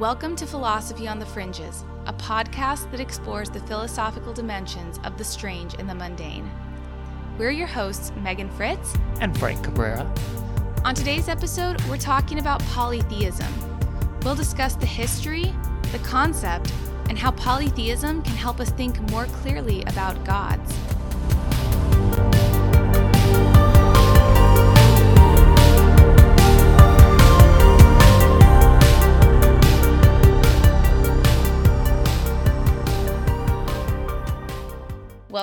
Welcome to Philosophy on the Fringes, a podcast that explores the philosophical dimensions of the strange and the mundane. We're your hosts, Megan Fritts and Frank Cabrera. On today's episode, we're talking about polytheism. We'll discuss the history, the concept, and how polytheism can help us think more clearly about gods.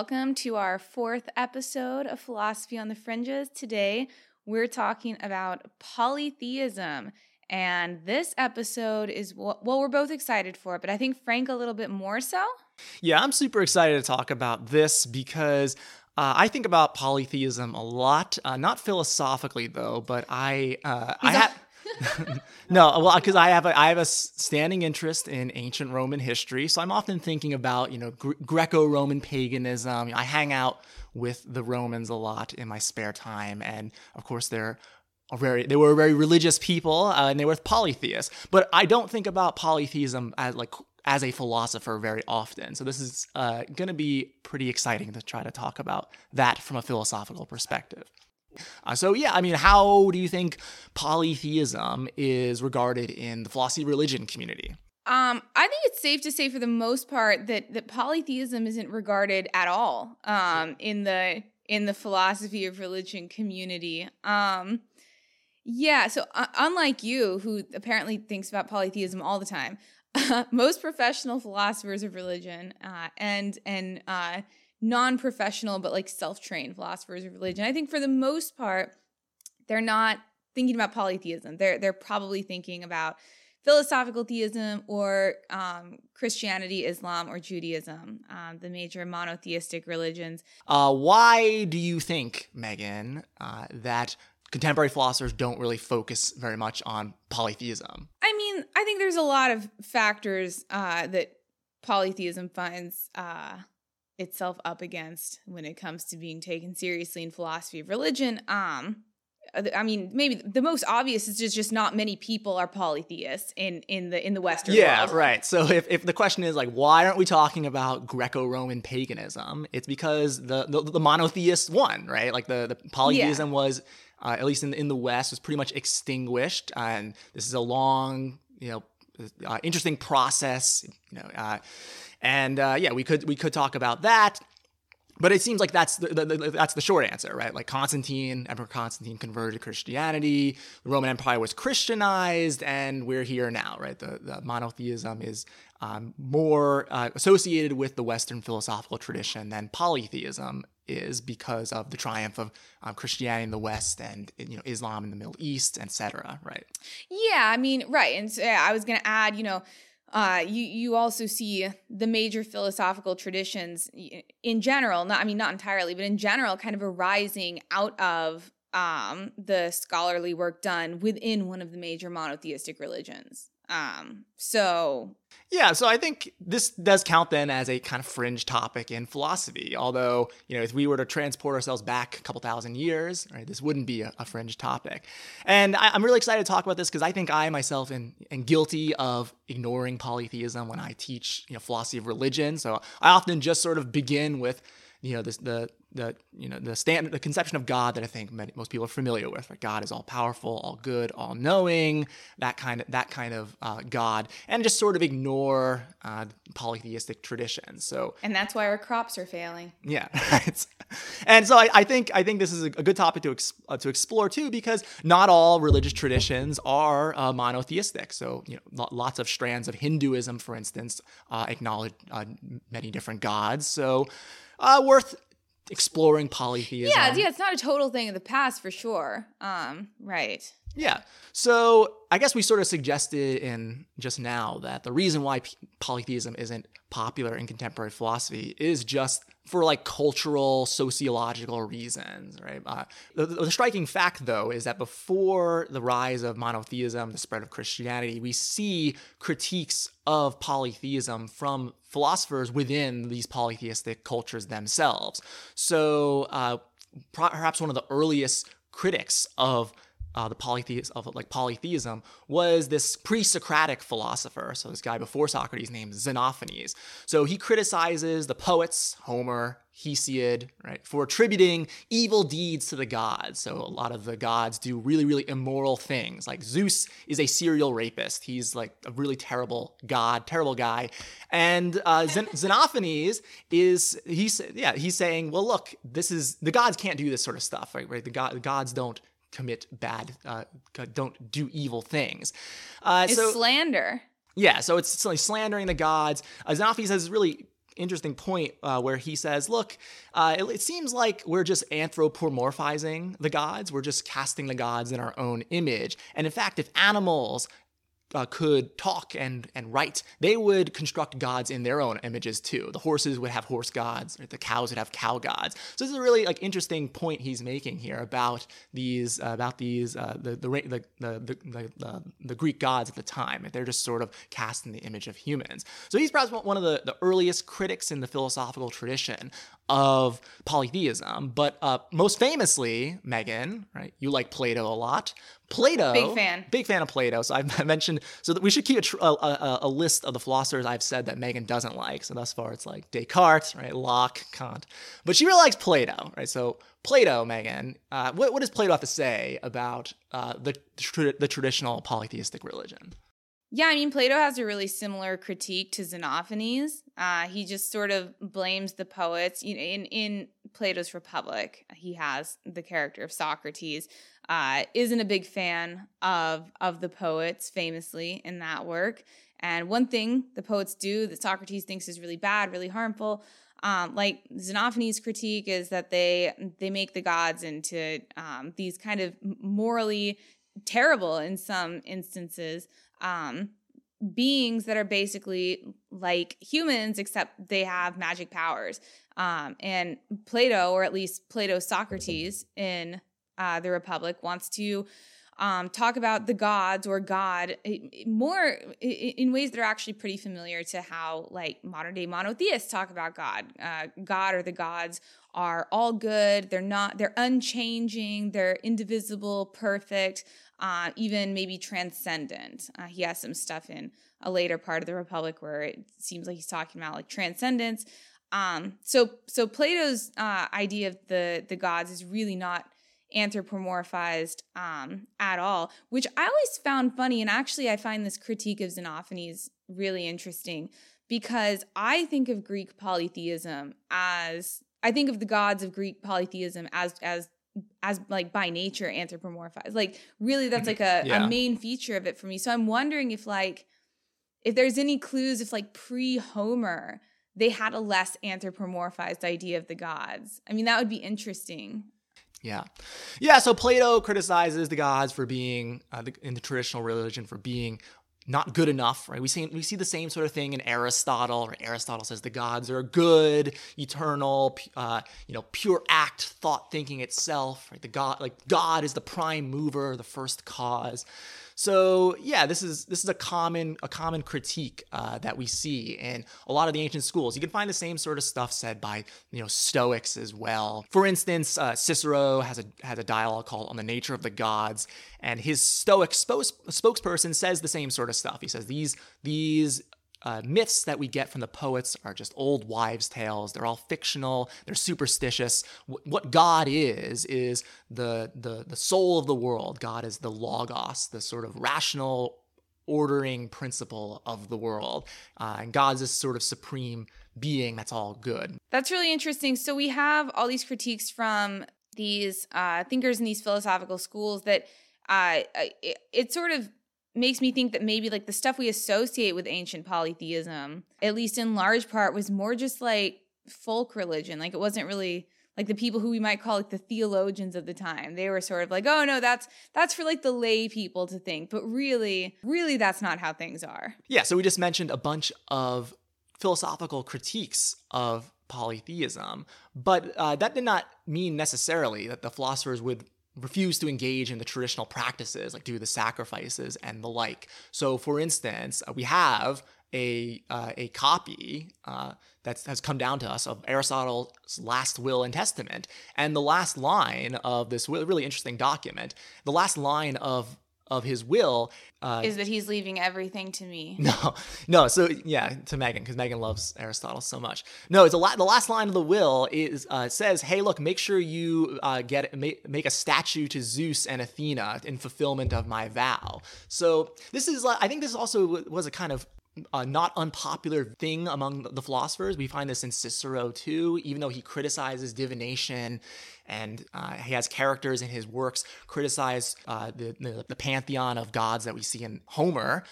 Welcome to our fourth episode of Philosophy on the Fringes. Today, we're talking about polytheism. And this episode is what, well, we're both excited for it, but I think Frank a little bit more so. Yeah, I'm super excited to talk about this because uh, I think about polytheism a lot, uh, not philosophically though, but I uh, I have. no, well, because I have a I have a standing interest in ancient Roman history, so I'm often thinking about you know Gre- Greco-Roman paganism. I hang out with the Romans a lot in my spare time, and of course they're very they were a very religious people uh, and they were polytheists. But I don't think about polytheism as like as a philosopher very often. So this is uh, going to be pretty exciting to try to talk about that from a philosophical perspective. Uh, so yeah, I mean, how do you think polytheism is regarded in the philosophy religion community? Um, I think it's safe to say, for the most part, that that polytheism isn't regarded at all um, in the in the philosophy of religion community. Um, yeah, so uh, unlike you, who apparently thinks about polytheism all the time, most professional philosophers of religion uh, and and uh, non-professional but like self-trained philosophers of religion, I think for the most part, they're not thinking about polytheism. They're they're probably thinking about philosophical theism or um, Christianity, Islam, or Judaism, um, the major monotheistic religions. Uh, why do you think, Megan, uh, that contemporary philosophers don't really focus very much on polytheism. I mean, I think there's a lot of factors uh, that polytheism finds uh, itself up against when it comes to being taken seriously in philosophy of religion. Um, I mean, maybe the most obvious is just just not many people are polytheists in in the in the Western yeah, world. Yeah, right. So if, if the question is like, why aren't we talking about Greco-Roman paganism? It's because the the, the monotheist won, right? Like the the polytheism yeah. was uh, at least in in the West, was pretty much extinguished. And this is a long, you know, uh, interesting process. You know, uh, and uh, yeah, we could we could talk about that. But it seems like that's the, the, the, that's the short answer, right? Like Constantine, Emperor Constantine converted to Christianity. The Roman Empire was Christianized, and we're here now, right? The, the monotheism is um, more uh, associated with the Western philosophical tradition than polytheism is because of the triumph of um, Christianity in the West and you know Islam in the Middle East, etc. Right? Yeah, I mean, right. And so, yeah, I was going to add, you know, uh, you you also see the major philosophical traditions in general. Not, I mean, not entirely, but in general, kind of arising out of um, the scholarly work done within one of the major monotheistic religions. Um, so yeah, so I think this does count then as a kind of fringe topic in philosophy. Although, you know, if we were to transport ourselves back a couple thousand years, right, this wouldn't be a, a fringe topic. And I, am really excited to talk about this because I think I myself am, am guilty of ignoring polytheism when I teach, you know, philosophy of religion. So I often just sort of begin with you know this, the the you know the stand the conception of God that I think many, most people are familiar with. Right? God is all powerful, all good, all knowing. That kind of that kind of uh, God, and just sort of ignore uh, polytheistic traditions. So and that's why our crops are failing. Yeah, and so I, I, think I think this is a, a good topic to ex, uh, to explore too, because not all religious traditions are uh, monotheistic. So you know, lots of strands of Hinduism, for instance, uh, acknowledge uh, many different gods. So uh, worth exploring polytheism. Yeah, yeah, it's not a total thing of the past for sure. Um, right. Yeah. So I guess we sort of suggested in just now that the reason why p- polytheism isn't popular in contemporary philosophy is just for like cultural, sociological reasons, right? Uh, the, the, striking fact, though, is that before the rise of monotheism, the spread of Christianity, we see critiques of polytheism from philosophers within these polytheistic cultures themselves. So uh, perhaps one of the earliest critics of uh, the polytheism of like polytheism was this pre-Socratic philosopher. So this guy before Socrates named Xenophanes. So he criticizes the poets, Homer, Hesiod, right, for attributing evil deeds to the gods. So a lot of the gods do really, really immoral things. Like Zeus is a serial rapist. He's like a really terrible god, terrible guy. And uh, Xenophanes is he's yeah he's saying, well, look, this is the gods can't do this sort of stuff, right? Right? The, god, the gods don't commit bad, uh, don't do evil things. Uh, it's so, slander. Yeah, so it's, slandering the gods. Uh, Xenophanes has really interesting point uh, where he says, "Look, uh, it, it, seems like we're just anthropomorphizing the gods. We're just casting the gods in our own image. And in fact, if animals uh, could talk and and write, they would construct gods in their own images too. The horses would have horse gods, the cows would have cow gods. So this is a really like interesting point he's making here about these uh, about these uh, the, the, the, the, the, the, the Greek gods at the time. They're just sort of cast in the image of humans. So he's perhaps one of the, the earliest critics in the philosophical tradition of polytheism. But uh, most famously, Megan, right? You like Plato a lot. Plato, big fan, big fan of Plato. So I've mentioned so that we should keep a, tr- a, a, a, list of the philosophers I've said that Megan doesn't like. So thus far, it's like Descartes, right, Locke, Kant, but she really likes Plato, right? So Plato, Megan, uh, what, what does Plato have to say about uh, the the traditional polytheistic religion? Yeah, I mean, Plato has a really similar critique to Xenophanes. Uh, he just sort of blames the poets. You know, in in Plato's Republic, he has the character of Socrates. Uh, isn't a big fan of of the poets, famously in that work. And one thing the poets do that Socrates thinks is really bad, really harmful, um, like Xenophanes' critique is that they they make the gods into um, these kind of morally terrible in some instances um, beings that are basically like humans, except they have magic powers. Um, and Plato, or at least Plato Socrates in uh, the Republic, wants to um, talk about the gods or God more in ways that are actually pretty familiar to how like modern day monotheists talk about God. Uh, God or the gods are all good. They're not. They're unchanging. They're indivisible, perfect uh, even maybe transcendent. Uh, he has some stuff in a later part of the Republic where it seems like he's talking about like transcendence. Um, so so Plato's uh, idea of the the gods is really not anthropomorphized um, at all, which I always found funny. And actually, I find this critique of Xenophanes really interesting because I think of Greek polytheism as I think of the gods of Greek polytheism as as as like by nature anthropomorphized. Like really that's like a, yeah. a main feature of it for me. So I'm wondering if like if there's any clues if like pre-Homer they had a less anthropomorphized idea of the gods. I mean that would be interesting. Yeah. Yeah, so Plato criticizes the gods for being uh, the, in the traditional religion for being not good enough, right? We see we see the same sort of thing in Aristotle. Right? Aristotle says the gods are good, eternal, uh, you know, pure act, thought thinking itself. Right? The God, like God, is the prime mover, the first cause. So yeah, this is this is a common a common critique uh, that we see in a lot of the ancient schools. You can find the same sort of stuff said by you know Stoics as well. For instance, uh, Cicero has a has a dialogue called "On the Nature of the Gods," and his Stoic spokesperson says the same sort of stuff. He says these these uh, myths that we get from the poets are just old wives' tales. They're all fictional. They're superstitious. W- what God is is the, the the soul of the world. God is the logos, the sort of rational ordering principle of the world, uh, and God's this sort of supreme being that's all good. That's really interesting. So we have all these critiques from these uh, thinkers in these philosophical schools that uh, it, it sort of makes me think that maybe like the stuff we associate with ancient polytheism, at least in large part, was more just like folk religion. Like it wasn't really like the people who we might call like the theologians of the time. They were sort of like, oh no, that's that's for like the lay people to think. But really, really that's not how things are. Yeah, so we just mentioned a bunch of philosophical critiques of polytheism, but uh, that did not mean necessarily that the philosophers would refuse to engage in the traditional practices, like do the sacrifices and the like. So, for instance, uh, we have a uh, a copy uh, that has come down to us of Aristotle's last will and testament, and the last line of this really interesting document, the last line of of his will uh, is that he's leaving everything to me. No, no. So yeah, to Megan because Megan loves Aristotle so much. No, it's a lot. The last line of the will is uh, says, "Hey, look, make sure you uh, get make, make a statue to Zeus and Athena in fulfillment of my vow." So this is, I think, this also was a kind of a not unpopular thing among the philosophers. We find this in Cicero too, even though he criticizes divination and uh, he has characters in his works criticize uh, the, the, the, pantheon of gods that we see in Homer.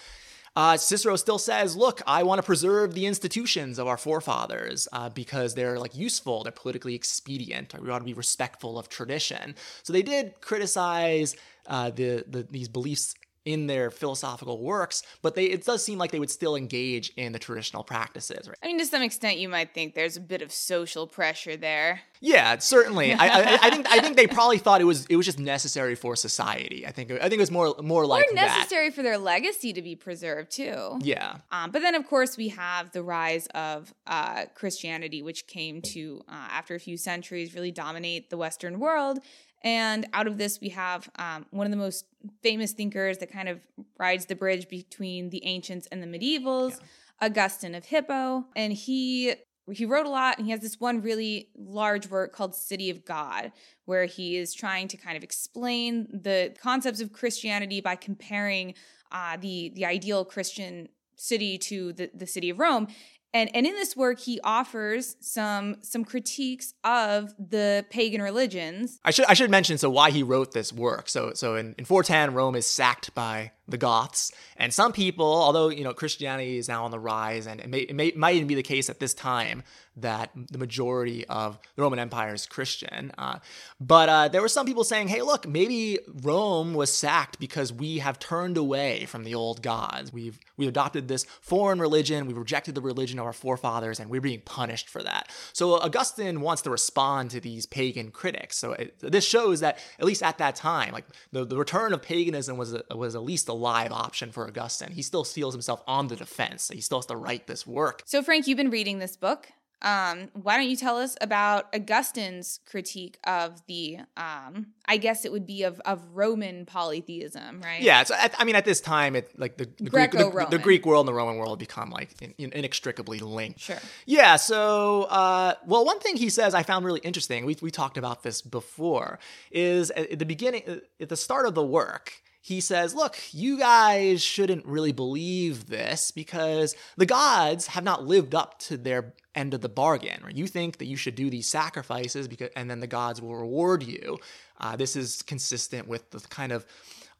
Uh, Cicero still says, "Look, I want to preserve the institutions of our forefathers uh, because they're like useful, they're politically expedient. We ought to be respectful of tradition." So they did criticize uh, the, the these beliefs in their philosophical works, but they it does seem like they would still engage in the traditional practices. Right? I mean, to some extent, you might think there's a bit of social pressure there. Yeah, certainly. I, I, I, think I think they probably thought it was it was just necessary for society. I think I think it was more more like or necessary that. for their legacy to be preserved too. Yeah. Um, but then of course we have the rise of uh, Christianity, which came to uh, after a few centuries really dominate the Western world and out of this, we have um, one of the most famous thinkers that kind of rides the bridge between the ancients and the medievals, yeah. Augustine of Hippo. And he he wrote a lot and he has this one really large work called City of God, where he is trying to kind of explain the concepts of Christianity by comparing uh, the the ideal Christian city to the, the city of Rome and and in this work he offers some some critiques of the pagan religions. I should i should mention so why he wrote this work. So so in, in 410 rome is sacked by the Goths. And some people, although you know Christianity is now on the rise, and it, may, it may, might even be the case at this time that the majority of the Roman Empire is Christian, uh, but uh, there were some people saying, "Hey, look, maybe Rome was sacked because we have turned away from the old gods. We've we adopted this foreign religion. We've rejected the religion of our forefathers, and we're being punished for that." So Augustine wants to respond to these pagan critics. So it, this shows that at least at that time, like the, the return of paganism was a, was at least a live option for Augustine. He still feels himself on the defense. He still has to write this work. So, Frank, you've been reading this book. Um, why don't you tell us about Augustine's critique of the, um, I guess it would be of, of Roman polytheism, right? Yeah. So I mean, at this time, it like the, the Greek, the, the, Greek world and the Roman world become like in, in, inextricably linked. Sure. Yeah. So, uh, well, one thing he says I found really interesting. We we talked about this before. Is at the beginning, at the start of the work he says, Look, you guys shouldn't really believe this because the gods have not lived up to their end of the bargain. You think that you should do these sacrifices because, and then the gods will reward you. Uh, this is consistent with the kind of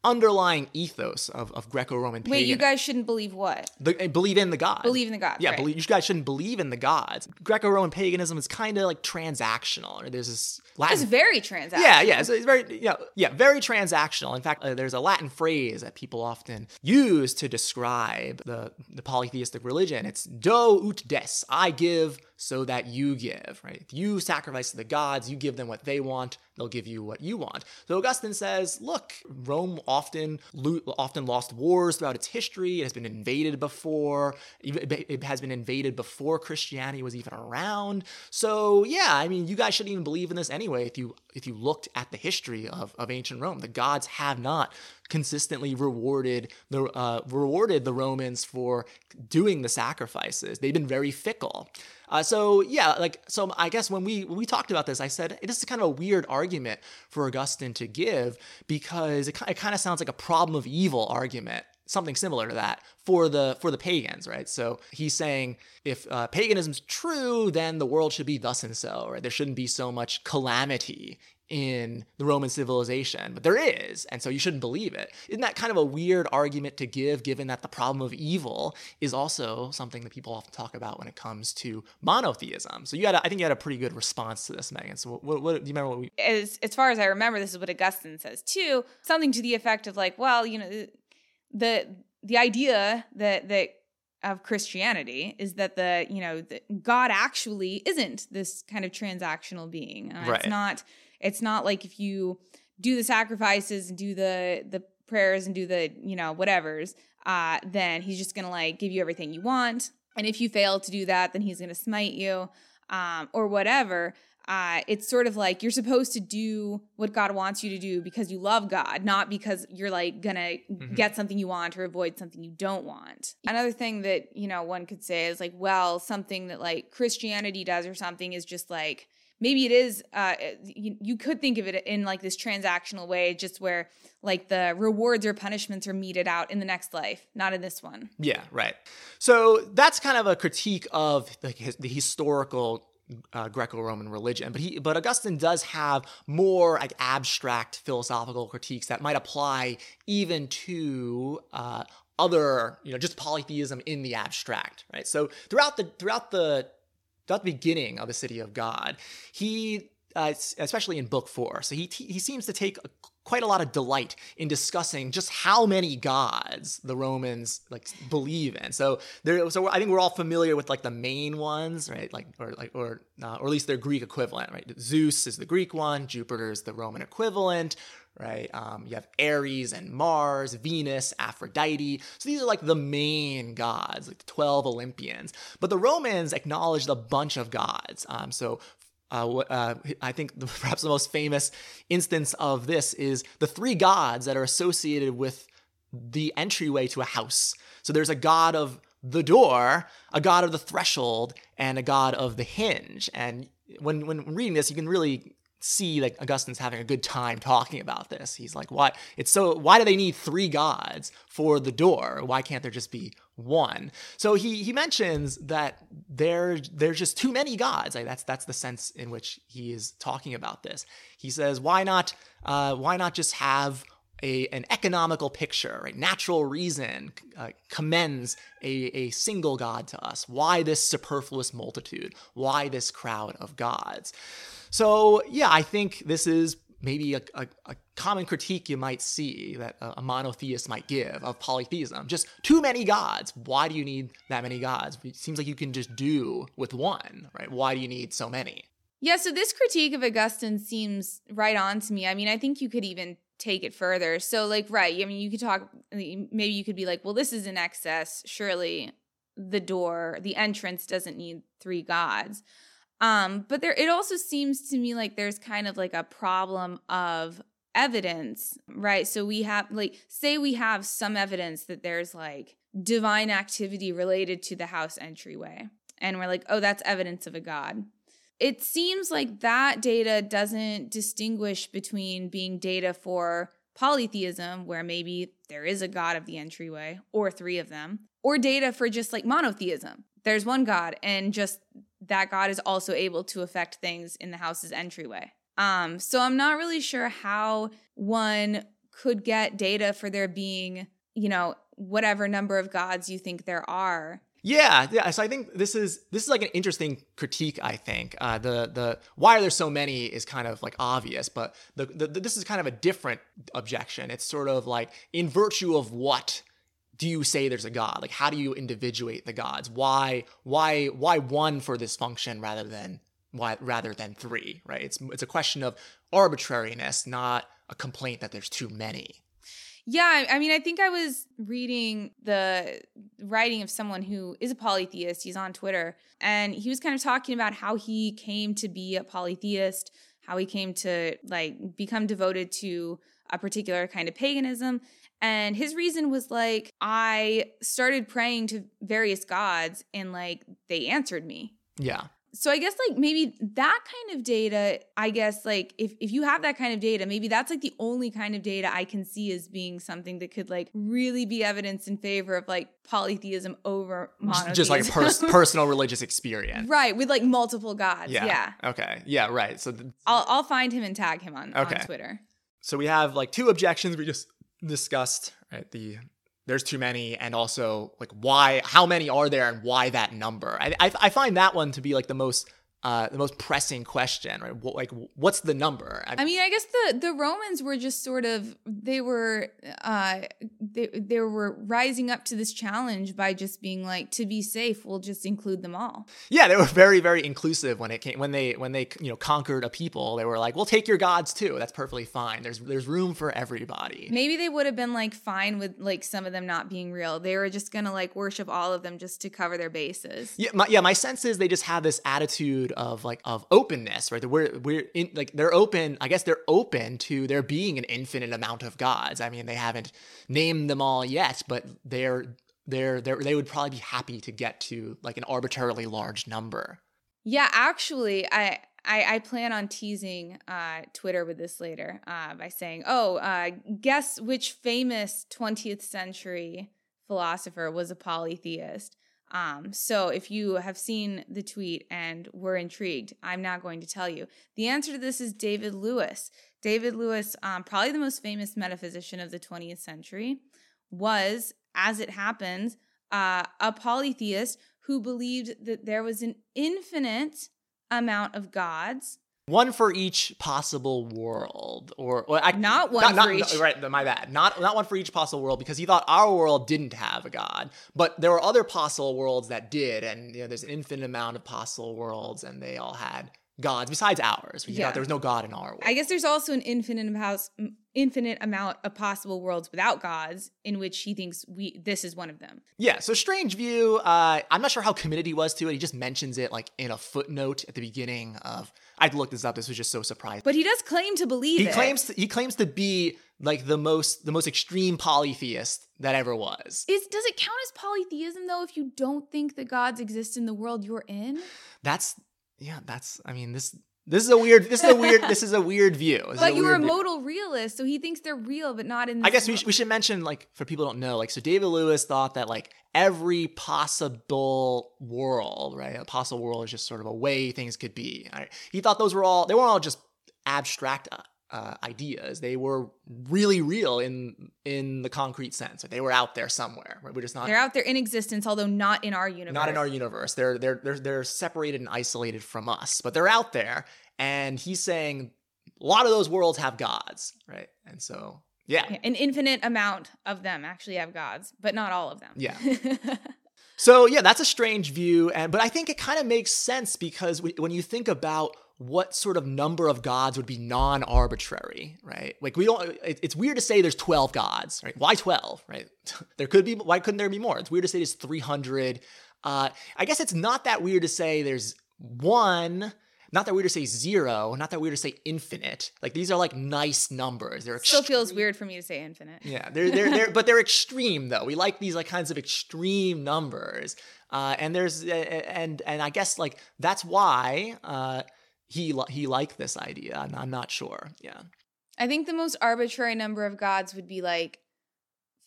underlying ethos of, of Greco-Roman Wait, you guys shouldn't believe what? The, eh, believe in the gods. Believe in the gods. Yeah, right. believe, you guys shouldn't believe in the gods. Greco-Roman paganism is kind of like transactional. Or there's this Latin. It's very transactional. Yeah, yeah, it's, it's very yeah, yeah, very transactional. In fact, uh, there's a Latin phrase that people often use to describe the the polytheistic religion. It's do ut des. I give so that you give, right? If you sacrifice to the gods, you give them what they want, they'll give you what you want. So Augustine says, look, Rome often often lost wars throughout its history. It has been invaded before. It has been invaded before Christianity was even around. So yeah, I mean, you guys shouldn't even believe in this anyway. If you if you looked at the history of, of ancient Rome, the gods have not consistently rewarded the uh, rewarded the Romans for doing the sacrifices. They've been very fickle. Uh, so yeah, like so, I guess when we when we talked about this, I said this is kind of a weird argument for Augustine to give because it, it kind of sounds like a problem of evil argument something similar to that for the for the pagans, right? So he's saying if uh, paganism's true, then the world should be thus and so, right? There shouldn't be so much calamity in the Roman civilization, but there is, and so you shouldn't believe it. Isn't that kind of a weird argument to give, given that the problem of evil is also something that people often talk about when it comes to monotheism? So you had, a, I think, you had a pretty good response to this, Megan. So what, what do you remember? What we? As as far as I remember, this is what Augustine says too. Something to the effect of like, well, you know, the the idea that that of Christianity is that the you know the, God actually isn't this kind of transactional being. Uh, right. It's not it's not like if you do the sacrifices and do the the prayers and do the you know whatever's uh, then he's just gonna like give you everything you want and if you fail to do that then he's gonna smite you um, or whatever uh, it's sort of like you're supposed to do what God wants you to do because you love God, not because you're like gonna mm-hmm. get something you want or avoid something you don't want. Another thing that, you know, one could say is like, well, something that like Christianity does or something is just like, maybe it is uh, you, you, could think of it in like this transactional way just where like the rewards or punishments are meted out in the next life not in this one yeah right so that's kind of a critique of the, the historical uh, Greco-Roman religion, but he but Augustine does have more like abstract philosophical critiques that might apply even to uh, other you know just polytheism in the abstract, right? So throughout the throughout the throughout the beginning of the city of God, he uh, especially in book four. So he he seems to take a, quite a lot of delight in discussing just how many gods the Romans like believe in. So there, so I think we're all familiar with like the main ones, right? Like or like or uh, or at least their Greek equivalent, right? Zeus is the Greek one, Jupiter is the Roman equivalent. Right, um, you have Ares and Mars, Venus, Aphrodite. So these are like the main gods, like the twelve Olympians. But the Romans acknowledged a bunch of gods. Um, so uh, uh, I think the, perhaps the most famous instance of this is the three gods that are associated with the entryway to a house. So there's a god of the door, a god of the threshold, and a god of the hinge. And when when reading this, you can really see like Augustine's having a good time talking about this. He's like, why it's so why do they need three gods for the door? Why can't there just be one? So he he mentions that there there's just too many gods. Like that's that's the sense in which he is talking about this. He says, why not uh, why not just have a, an economical picture, right? Natural reason uh, commends a, a single God to us. Why this superfluous multitude? Why this crowd of gods? So, yeah, I think this is maybe a, a, a, common critique you might see that a, a, monotheist might give of polytheism. Just too many gods. Why do you need that many gods? It seems like you can just do with one, right? Why do you need so many? Yeah, so this critique of Augustine seems right on to me. I mean, I think you could even take it further. So, like, right, I mean, you could talk, maybe you could be like, well, this is an excess. Surely the door, the entrance doesn't need three gods. Um, but there, it also seems to me like there's kind of like a problem of evidence, right? So we have, like, say we have some evidence that there's like divine activity related to the house entryway. And we're like, oh, that's evidence of a god. It seems like that data doesn't distinguish between being data for polytheism, where maybe there is a god of the entryway or three of them, or data for just like monotheism. There's one god and just that God is also able to affect things in the house's entryway. Um, so I'm not really sure how one could get data for there being, you know, whatever number of gods you think there are. Yeah, yeah. So I think this is this is like an interesting critique. I think uh, the the why are there so many is kind of like obvious, but the, the, the this is kind of a different objection. It's sort of like in virtue of what do you say there's a god? Like how do you individuate the gods? Why why why one for this function rather than why rather than three, right? It's it's a question of arbitrariness, not a complaint that there's too many. Yeah, I mean, I think I was reading the writing of someone who is a polytheist. He's on Twitter, and he was kind of talking about how he came to be a polytheist, how he came to like become devoted to a particular kind of paganism. And his reason was like, I started praying to various gods and like they answered me. Yeah. So I guess like maybe that kind of data, I guess like if, if you have that kind of data, maybe that's like the only kind of data I can see as being something that could like really be evidence in favor of like polytheism over monotheism. Just like pers- personal religious experience. Right, with like multiple gods. Yeah. yeah. Okay. Yeah, right. So th- I'll I'll find him and tag him on, okay. on Twitter. So we have like two objections we just discussed, right? The there's too many, and also like why, how many are there, and why that number? I I, I find that one to be like the most uh, the most pressing question, right? What, like, what's the number? I, I, mean, I guess the the Romans were just sort of they were uh, they they were rising up to this challenge by just being like, to be safe, we'll just include them all. Yeah, they were very very inclusive when it came when they when they you know conquered a people. They were like, we'll take your gods too. That's perfectly fine. There's there's room for everybody. Maybe they would have been like fine with like some of them not being real. They were just gonna like worship all of them just to cover their bases. Yeah, my, yeah. My sense is they just have this attitude of like of openness, right? We're we're in like they're open. I guess they're open to there being an infinite amount of gods. I mean, they haven't named them all yet, but they're they're they they would probably be happy to get to like an arbitrarily large number. Yeah, actually, I I, I, plan on teasing uh, Twitter with this later uh, by saying, "Oh, uh, guess which famous 20th century philosopher was a polytheist?" Um, so if you have seen the tweet and were intrigued, I'm not going to tell you. The answer to this is David Lewis. David Lewis, um, probably the most famous metaphysician of the 20th century, was, as it happens, uh, a polytheist who believed that there was an infinite amount of gods one for each possible world, or, or I, not one not, for not, each. Right, my bad. Not not one for each possible world because he thought our world didn't have a god, but there were other possible worlds that did, and you know, there's an infinite amount of possible worlds, and they all had gods besides ours. Yeah. thought there was no god in our world. I guess there's also an infinite amount, infinite amount of possible worlds without gods, in which he thinks we this is one of them. Yeah. So strange view. Uh, I'm not sure how committed he was to it. He just mentions it like in a footnote at the beginning of. I'd look this up. This was just so surprising. But he does claim to believe he it. claims to, he claims to be like the most the most extreme polytheist that ever was. Is does it count as polytheism though if you don't think the gods exist in the world you're in? That's yeah, that's I mean this this is a weird this is a weird this is a weird view. This but you were a modal realist, so he thinks they're real but not in I guess we, sh- we should mention like for people don't know, like so David Lewis thought that like every possible world, right? A possible world is just sort of a way things could be. Right? He thought those were all they weren't all just abstract uh, uh, ideas. They were really real in in the concrete sense. They were out there somewhere. Right? We're just not. They're out there in existence, although not in our universe. Not in our universe. They're they're they're they're separated and isolated from us, but they're out there. And he's saying a lot of those worlds have gods, right? And so yeah, yeah an infinite amount of them actually have gods, but not all of them. Yeah. so yeah, that's a strange view, and but I think it kind of makes sense because when you think about what sort of number of gods would be non-arbitrary, right? Like we don't. it's weird to say there's 12 gods, right? Why 12, right? there could be. Why couldn't there be more? It's weird to say there's 300. Uh, I guess it's not that weird to say there's one. Not that weird to say zero. Not that weird to say infinite. Like these are like nice numbers. They're still feels weird for me to say infinite. Yeah, they're they're, they're but they're extreme though. We like these like kinds of extreme numbers. Uh, and there's and and I guess like that's why. Uh, he he liked this idea. I'm, I'm not sure. Yeah. I think the most arbitrary number of gods would be like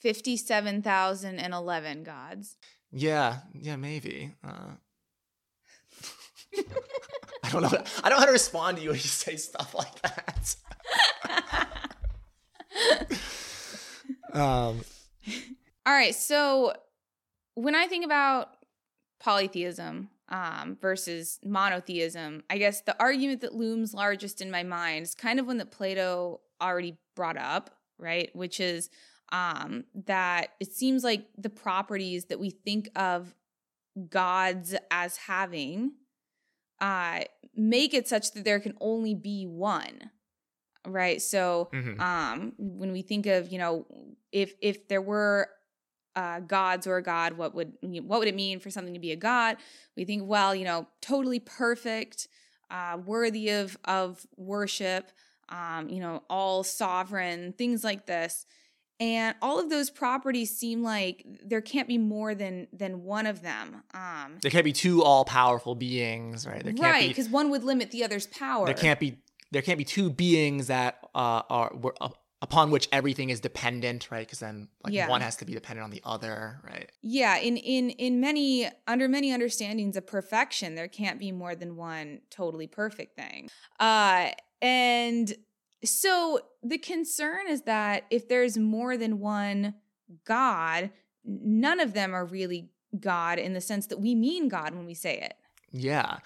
57,011 gods. Yeah, yeah, maybe. Uh, I don't know. I don't know how to respond to you when you say stuff like that. um. All right. So when I think about polytheism, um, versus monotheism, I guess the argument that looms largest in my mind is kind of one that Plato already brought up, right? Which is um, that it seems like the properties that we think of gods as having uh, make it such that there can only be one right so mm-hmm. um when we think of you know if if there were uh, gods or a god, what would what would it mean for something to be a god? We think, well, you know, totally perfect, uh, worthy of of worship, um, you know, all sovereign, things like this. And all of those properties seem like there can't be more than than one of them. Um, there can't be two all powerful beings, right? There can't right, because one would limit the other's power. There can't be there can't be two beings that uh, are were, uh, upon which everything is dependent right because then like yeah. one has to be dependent on the other right yeah in in in many under many understandings of perfection there can't be more than one totally perfect thing uh and so the concern is that if there's more than one god none of them are really god in the sense that we mean god when we say it Yeah.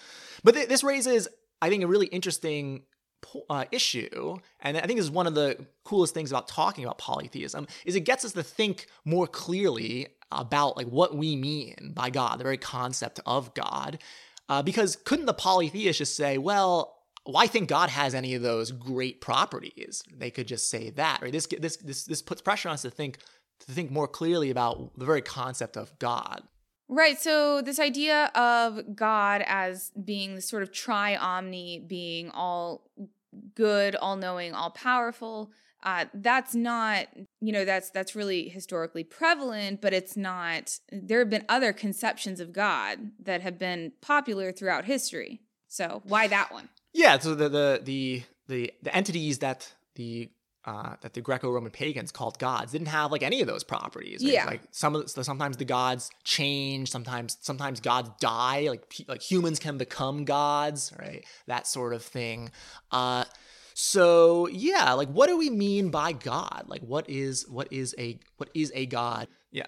But th- this raises, I think, a really interesting uh, issue, and I think this is one of the coolest things about talking about polytheism, is it gets us to think more clearly about like what we mean by God, the very concept of God. Uh, because couldn't the polytheist just say, well, why think God has any of those great properties? They could just say that, right? This this this this puts pressure on us to think to think more clearly about the very concept of God. Right. So this idea of God as being the sort of tri-omni being, all good, all knowing, all powerful, uh, that's not you know that's that's really historically prevalent but it's not there have been other conceptions of god that have been popular throughout history so why that one yeah so the the the the, the entities that the uh, that the Greco-Roman pagans called gods didn't have like any of those properties. Right? Yeah, like some of the, sometimes the gods change. Sometimes sometimes gods die. Like like humans can become gods, right? That sort of thing. Uh, so yeah, like what do we mean by God? Like what is what is a what is a God? Yeah.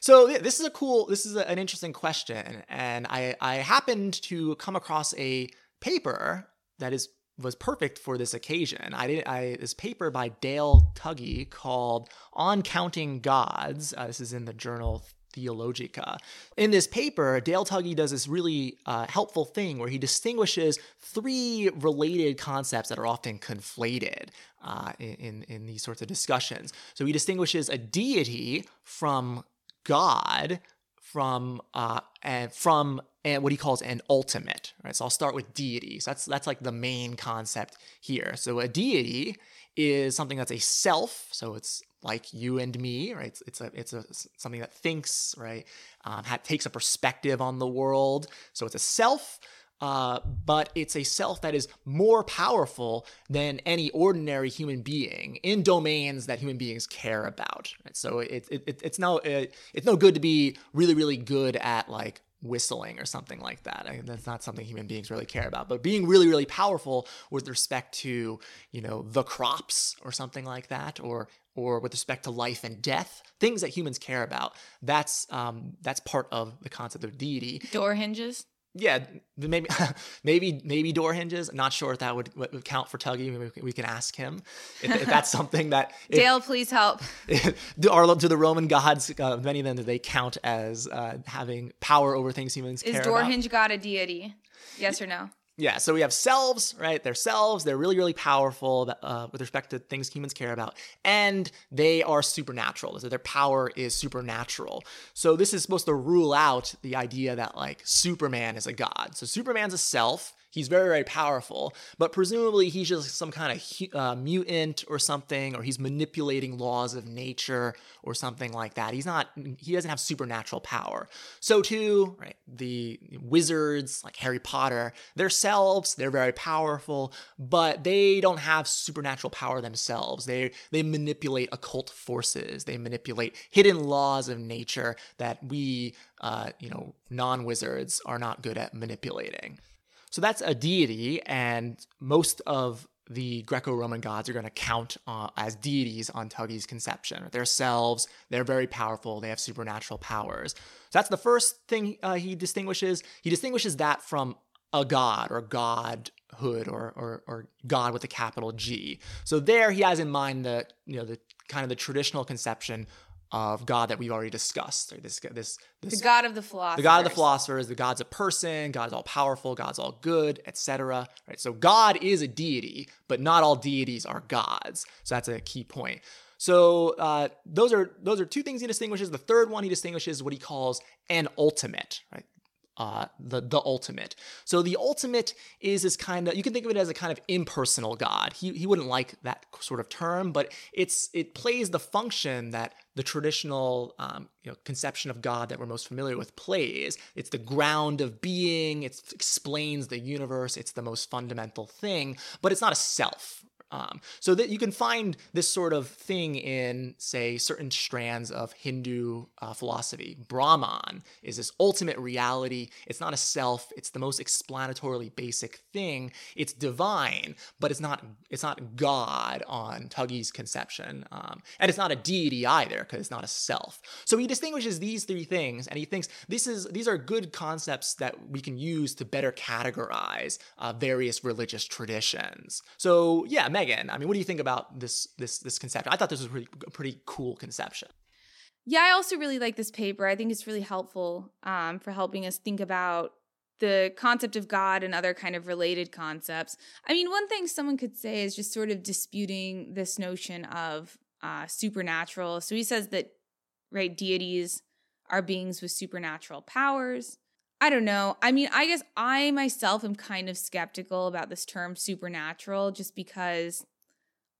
So this is a cool, this is an interesting question, and I I happened to come across a paper that is was perfect for this occasion. I did I this paper by Dale Tuggy called "On Counting Gods." Uh, this is in the journal TheoLogica. In this paper, Dale Tuggy does this really uh, helpful thing where he distinguishes three related concepts that are often conflated uh, in, in these sorts of discussions. So he distinguishes a deity from God, from uh, and from and what he calls an ultimate. Right. So I'll start with deity. So that's that's like the main concept here. So a deity is something that's a self. So it's like you and me, right? It's, it's a it's a something that thinks, right? Um, ha- takes a perspective on the world. So it's a self. Uh, but it's a self that is more powerful than any ordinary human being in domains that human beings care about. Right? So it, it, it's no it, it's no good to be really really good at like whistling or something like that. I mean, that's not something human beings really care about. But being really, really powerful with respect to, you know, the crops or something like that, or or with respect to life and death, things that humans care about, that's um, that's part of the concept of deity. Door hinges yeah, maybe maybe maybe door hinges. I'm not sure if that would, would count for Tuggy. Maybe we can ask him if, if that's something that. If, Dale, please help. do, are, do the Roman gods, uh, many of them, do they count as uh, having power over things humans Is door about? hinge god a deity? Yes or no? Yeah, so we have selves, right? They're selves. They're really, really powerful uh, with respect to things humans care about, and they are supernatural. So their power is supernatural. So this is supposed to rule out the idea that like Superman is a god. So Superman's a self. He's very, very powerful, but presumably he's just some kind of uh, mutant or something, or he's manipulating laws of nature or something like that. He's not, he doesn't have supernatural power. So, too, right, the wizards like Harry Potter, themselves, they're very powerful, but they don't have supernatural power themselves. They, they manipulate occult forces, they manipulate hidden laws of nature that we, uh, you know, non wizards are not good at manipulating. So that's a deity, and most of the Greco-Roman gods are going to count uh, as deities on Tuggy's conception. They're selves, they're very powerful, they have supernatural powers. So that's the first thing uh, he distinguishes. He distinguishes that from a god or godhood or, or, or God with a capital G. So there he has in mind the you know the kind of the traditional conception of God that we've already discussed. This, this, this, the God of the philosophers. The God of the philosophers. The God's a person. God's all powerful. God's all good, etc. Right. So God is a deity, but not all deities are gods. So that's a key point. So uh, those are those are two things he distinguishes. The third one he distinguishes what he calls an ultimate. Right uh, the the ultimate. So the ultimate is this kind of you can think of it as a kind of impersonal God. He he wouldn't like that sort of term, but it's it plays the function that the traditional um, you know conception of God that we're most familiar with plays. It's the ground of being. It explains the universe. It's the most fundamental thing, but it's not a self. Um, so that you can find this sort of thing in, say, certain strands of Hindu uh, philosophy. Brahman is this ultimate reality. It's not a self. It's the most explanatorily basic thing. It's divine, but it's not. It's not God on Tuggy's conception, um, and it's not a deity either because it's not a self. So he distinguishes these three things, and he thinks this is these are good concepts that we can use to better categorize uh, various religious traditions. So yeah, Megan, I mean, what do you think about this this this conception? I thought this was pretty, a pretty cool conception. Yeah, I also really like this paper. I think it's really helpful um, for helping us think about the concept of God and other kind of related concepts. I mean, one thing someone could say is just sort of disputing this notion of uh, supernatural. So he says that, right, deities are beings with supernatural powers. I don't know. I mean, I guess I myself am kind of skeptical about this term supernatural just because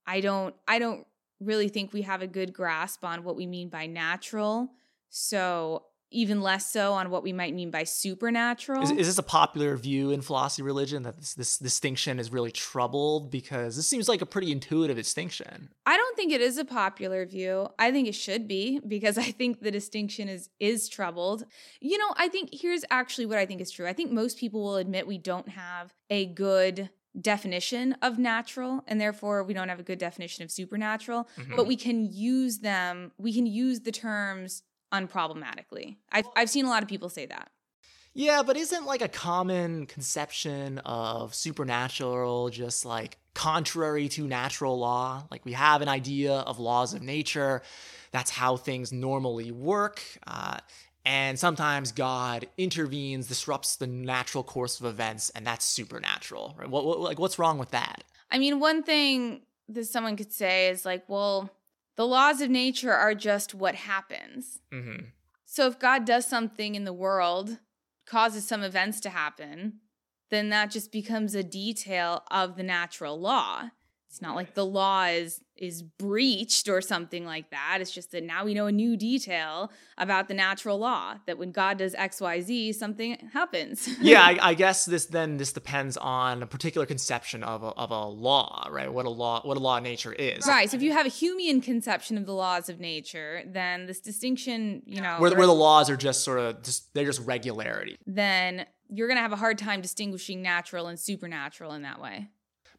I don't I don't really think we have a good grasp on what we mean by natural. So even less so on what we might mean by supernatural. Is, is, this a popular view in philosophy religion that this, this, distinction is really troubled? Because this seems like a pretty intuitive distinction. I don't think it is a popular view. I think it should be because I think the distinction is is troubled. You know, I think here's actually what I think is true. I think most people will admit we don't have a good definition of natural and therefore we don't have a good definition of supernatural mm-hmm. but we can use them we can use the terms unproblematically. I've, I've seen a lot of people say that. Yeah, but isn't like a common conception of supernatural just like contrary to natural law? Like we have an idea of laws of nature, that's how things normally work. Uh, and sometimes God intervenes, disrupts the natural course of events, and that's supernatural. Right? What, what, like, what's wrong with that? I mean, one thing that someone could say is like, well, the laws of nature are just what happens. Mm-hmm. So if God does something in the world, causes some events to happen, then that just becomes a detail of the natural law. It's not like the law is is breached or something like that. It's just that now we know a new detail about the natural law that when God does X, Y, Z, something happens. yeah, I, I, guess this then this depends on a particular conception of a, of a law, right? What a law what a law of nature is. Right. So if you have a Humean conception of the laws of nature, then this distinction, you know, where, where the laws are just sort of just they're just regularity. Then you're gonna have a hard time distinguishing natural and supernatural in that way.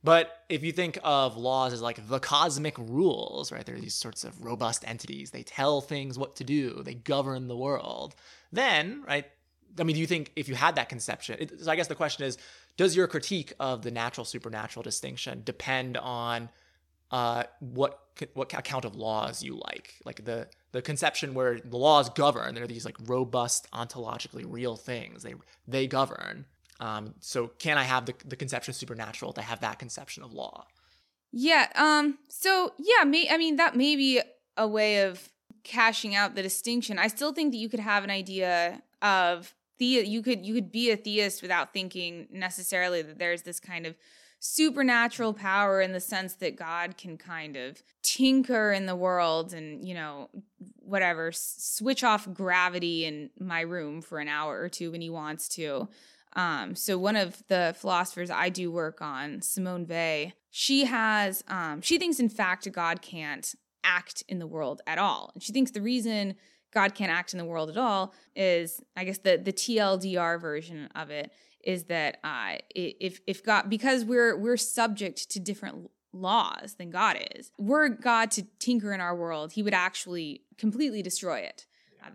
But if you think of laws as like the cosmic rules, right? They're these sorts of robust entities. They tell things what to do. They govern the world. Then, right? I mean, do you think if you had that conception? It, so I guess the question is, does your critique of the natural supernatural distinction depend on uh, what what account of laws you like? Like the the conception where the laws govern. They're these like robust, ontologically real things. They they govern. Um, so can I have the, the conception of supernatural to have that conception of law? Yeah. Um, so yeah, may, I mean, that may be a way of cashing out the distinction. I still think that you could have an idea of the you could you could be a theist without thinking necessarily that there's this kind of supernatural power in the sense that God can kind of tinker in the world and, you know, whatever, switch off gravity in my room for an hour or two when he wants to. Um, so one of the philosophers I do work on, Simone Weil, she has um, she thinks in fact God can't act in the world at all. And she thinks the reason God can't act in the world at all is I guess the the TLDR version of it is that uh, if if God because we're we're subject to different laws than God is. Were God to tinker in our world, he would actually completely destroy it.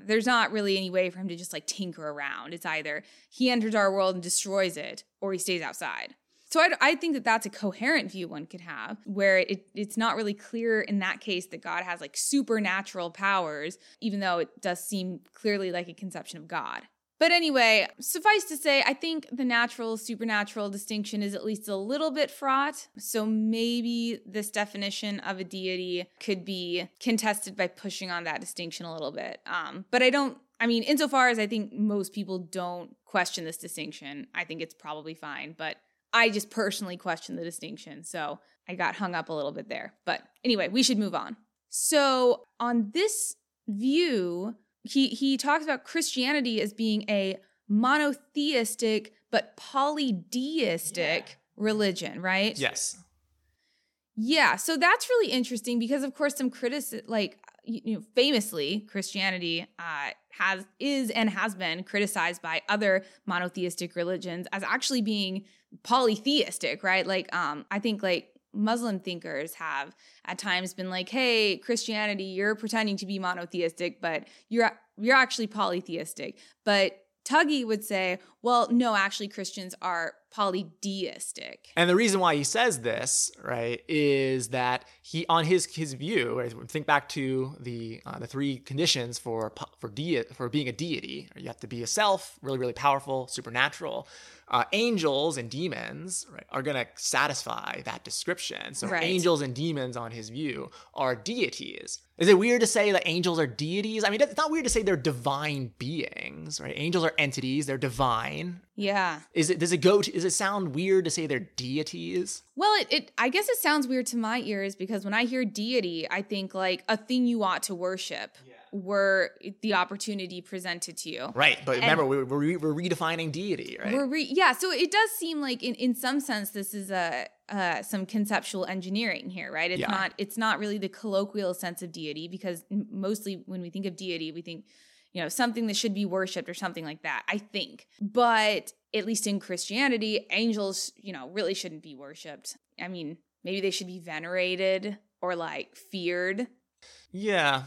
There's not really any way for him to just like tinker around. It's either he enters our world and destroys it or he stays outside. So I, I think that that's a coherent view one could have, where it, it's not really clear in that case that God has like supernatural powers, even though it does seem clearly like a conception of God. But anyway, suffice to say, I think the natural supernatural distinction is at least a little bit fraught. So maybe this definition of a deity could be contested by pushing on that distinction a little bit. Um, but I don't, I mean, insofar as I think most people don't question this distinction, I think it's probably fine. But I just personally question the distinction. So I got hung up a little bit there. But anyway, we should move on. So on this view, he he talks about Christianity as being a monotheistic but polydeistic yeah. religion, right? Yes. Yeah, so that's really interesting because, of course, some critics like you know, famously, Christianity uh, has is and has been criticized by other monotheistic religions as actually being polytheistic, right? Like, um, I think like Muslim thinkers have at times been like, "Hey, Christianity, you're pretending to be monotheistic, but you're you're actually polytheistic." But Tuggy would say, well, no, actually, Christians are polydeistic. And the reason why he says this, right, is that he, on his his view, right, think back to the uh, the three conditions for for de- for being a deity. You have to be a self, really, really powerful, supernatural uh, angels and demons right, are going to satisfy that description. So right. angels and demons, on his view, are deities. Is it weird to say that angels are deities? I mean, it's not weird to say they're divine beings, right? Angels are entities; they're divine. Yeah. Is it? Does it go? To, does it sound weird to say they're deities? Well, it, it. I guess it sounds weird to my ears because when I hear deity, I think like a thing you ought to worship. Yeah were the opportunity presented to you. Right. But and remember, we're, we're, we're, redefining deity, right? We're re- yeah. So it does seem like, in, in some sense, this is a uh, some conceptual engineering here, right? It's yeah. not it's not really the colloquial sense of deity because mostly when we think of deity, we think you know something that should be worshipped or something like that. I think, but at least in Christianity, angels, you know, really shouldn't be worshipped. I mean, maybe they should be venerated or like feared. Yeah,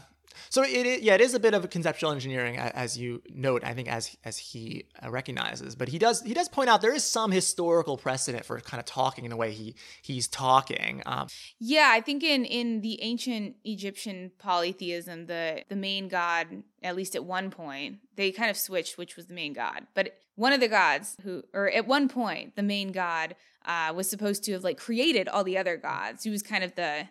so it yeah, it is a bit of a conceptual engineering, as you note. I think as as he uh, recognizes, but he does he does point out there is some historical precedent for kind of talking in the way he he's talking. Um, yeah, I think in in the ancient Egyptian polytheism, the the main god, at least at one point, they kind of switched which was the main god, but one of the gods who, or at one point, the main god uh, was supposed to have like created all the other gods. He was kind of the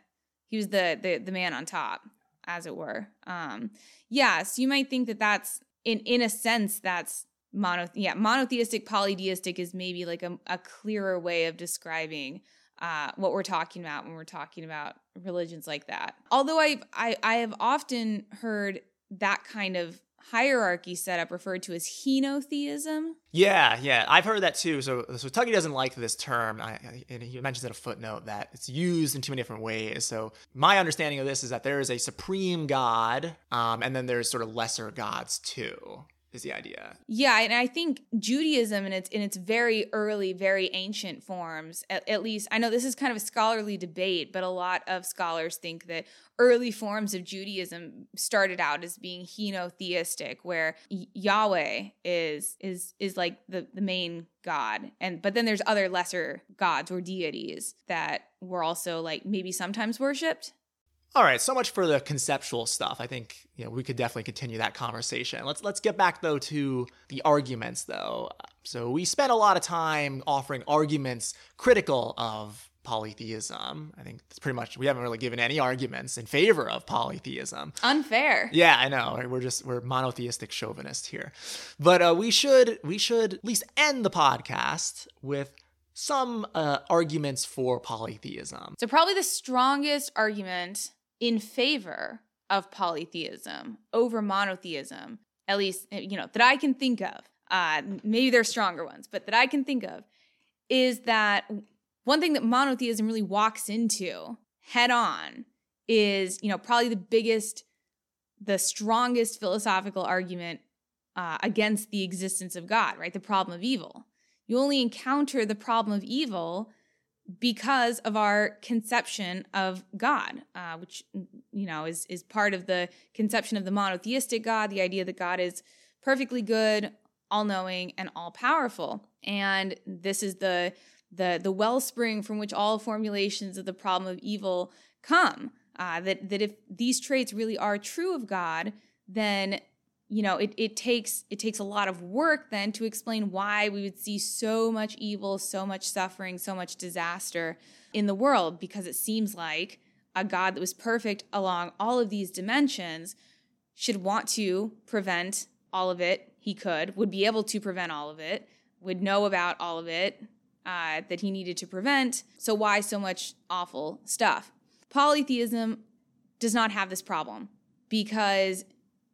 he was the the, the man on top as it were. Um, yeah, so you might think that that's in in a sense that's mono yeah monotheistic polytheistic is maybe like a, a clearer way of describing uh, what we're talking about when we're talking about religions like that. Although I've, I I have often heard that kind of hierarchy setup referred to as henotheism. Yeah, yeah, I've heard that too. So, so Tuggy doesn't like this term, I, and he mentions in a footnote that it's used in too many different ways. So, my understanding of this is that there is a supreme god, um, and then there's sort of lesser gods too is the idea. Yeah, and I think Judaism in its in its very early, very ancient forms, at, at, least I know this is kind of a scholarly debate, but a lot of scholars think that early forms of Judaism started out as being henotheistic, where Yahweh is is is like the the main god, and but then there's other lesser gods or deities that were also like maybe sometimes worshipped all right, so much for the conceptual stuff. I think you know we could definitely continue that conversation. Let's let's get back though to the arguments though. So we spent a lot of time offering arguments critical of polytheism. I think it's pretty much we haven't really given any arguments in favor of polytheism. Unfair. Yeah, I know. We're just we're monotheistic chauvinists here, but uh, we should we should at least end the podcast with some uh, arguments for polytheism. So probably the strongest argument in favor of polytheism over monotheism, at least, eh, you know, that I can think of. Uh, maybe there's stronger ones, but that I can think of is that one thing that monotheism really walks into head on is, you know, probably the biggest, the strongest philosophical argument uh, against the existence of God, right? The problem of evil. You only encounter the problem of evil because of our conception of God, uh, which you know is is part of the conception of the monotheistic God, the idea that God is perfectly good, all knowing, and all powerful. And this is the the the wellspring from which all formulations of the problem of evil come. Uh, that that if these traits really are true of God, then you know it, it takes it takes a lot of work then to explain why we would see so much evil so much suffering so much disaster in the world because it seems like a god that was perfect along all of these dimensions should want to prevent all of it. He could would be able to prevent all of it would know about all of it uh, that he needed to prevent. So why so much awful stuff? Polytheism does not have this problem because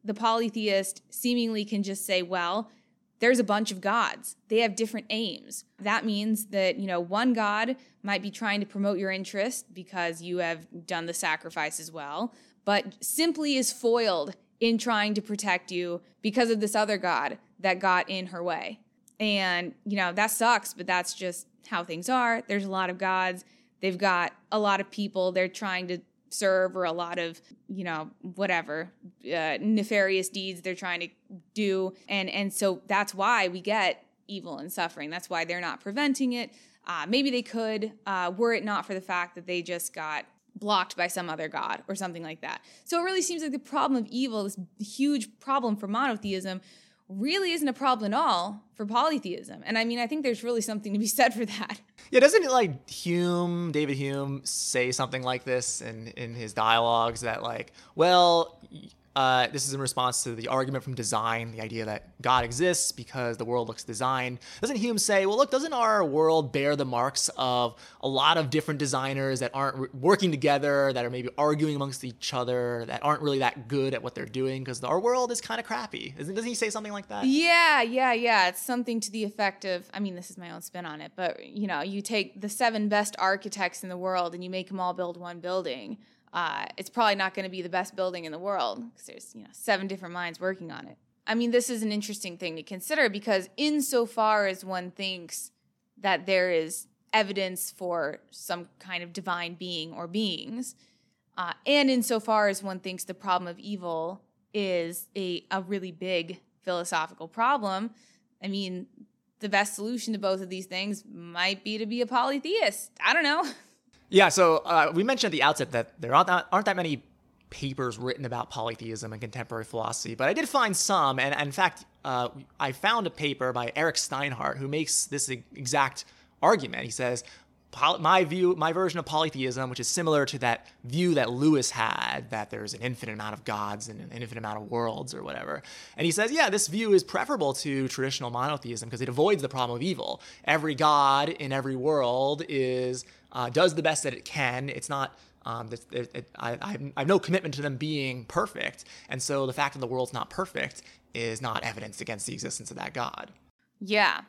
the polytheist seemingly can just say, well, there's a bunch of gods. They have different aims. That means that, you know, one god might be trying to promote your interest because you have done the sacrifice as well, but simply is foiled in trying to protect you because of this other god that got in her way. And, you know, that sucks, but that's just how things are. There's a lot of gods. They've got a lot of people they're trying to serve or a lot of, you know, whatever, uh, nefarious deeds they're trying to do. And and so that's why we get evil and suffering. That's why they're not preventing it. Uh, maybe they could, uh, were it not for the fact that they just got blocked by some other god or something like that. So it really seems like the problem of evil, this huge problem for monotheism, really isn't a problem at all for polytheism. And I mean, I think there's really something to be said for that. Yeah, doesn't it like Hume, David Hume, say something like this in in his dialogues that like, well, uh, this is in response to the argument from design, the idea that God exists because the world looks designed. Doesn't Hume say, well, look, doesn't our world bear the marks of a lot of different designers that aren't re- working together, that are maybe arguing amongst each other, that aren't really that good at what they're doing because our world is kind of crappy? Isn't, doesn't he say something like that? Yeah, yeah, yeah. It's something to the effect of, I mean, this is my own spin on it, but you know, you take the seven best architects in the world and you make them all build one building uh, it's probably not going to be the best building in the world because there's you know seven different minds working on it. I mean, this is an interesting thing to consider because insofar as one thinks that there is evidence for some kind of divine being or beings, uh, and insofar as one thinks the problem of evil is a, a really big philosophical problem, I mean, the best solution to both of these things might be to be a polytheist. I don't know. Yeah, so uh, we mentioned at the outset that there aren't that, aren't that many papers written about polytheism and contemporary philosophy, but I did find some, and, and in fact, uh, I found a paper by Eric Steinhart who makes this exact argument. He says, my view, my version of polytheism, which is similar to that view that Lewis had, that there's an infinite amount of gods and an infinite amount of worlds or whatever. And he says, yeah, this view is preferable to traditional monotheism because it avoids the problem of evil. Every god in every world is uh, does the best that it can. It's not. Um, it, it, I, I, have no commitment to them being perfect, and so the fact that the world's not perfect is not evidence against the existence of that God. Yeah.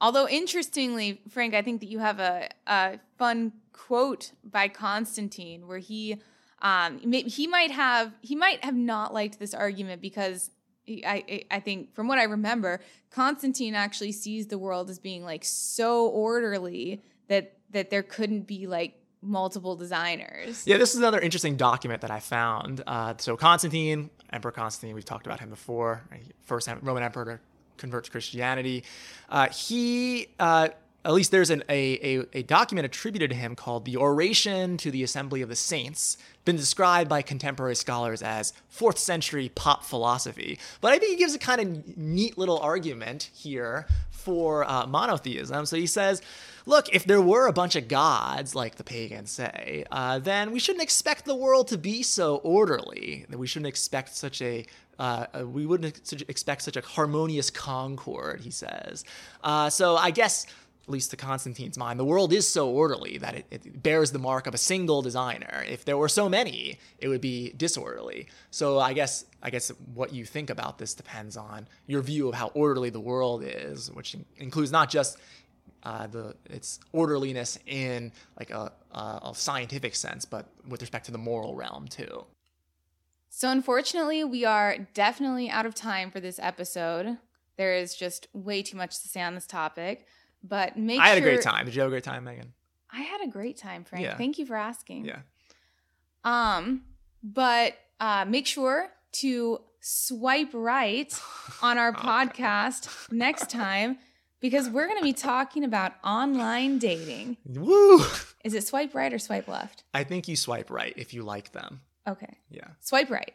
Although interestingly, Frank, I think that you have a, a fun quote by Constantine where he um, he might have he might have not liked this argument because I I think from what I remember, Constantine actually sees the world as being like so orderly that that there couldn't be like multiple designers. Yeah, this is another interesting document that I found. Uh, so Constantine, Emperor Constantine, we've talked about him before, first Roman emperor to convert to Christianity. Uh, he uh, at least there's an, a, a, a, document attributed to him called the Oration to the Assembly of the Saints, been described by contemporary scholars as fourth century pop philosophy. But I think he gives a kind of neat little argument here for uh, monotheism. So he says, look, if there were a bunch of gods, like the pagans say, uh, then we shouldn't expect the world to be so orderly. That we shouldn't expect such a uh, uh we wouldn't expect such a harmonious concord, he says. Uh, so I guess at least to Constantine's mind, the world is so orderly that it, it, bears the mark of a single designer. If there were so many, it would be disorderly. So I guess I guess what you think about this depends on your view of how orderly the world is, which includes not just uh, the its orderliness in like a, a, a scientific sense, but with respect to the moral realm too. So unfortunately, we are definitely out of time for this episode. There is just way too much to say on this topic. But make I had sure... a great time. Did you have a great time, Megan? I had a great time, Frank. Yeah. Thank you for asking. Yeah. Um, but uh, make sure to swipe right on our podcast next time because we're going to be talking about online dating. Woo! Is it swipe right or swipe left? I think you swipe right if you like them. Okay. Yeah. Swipe right.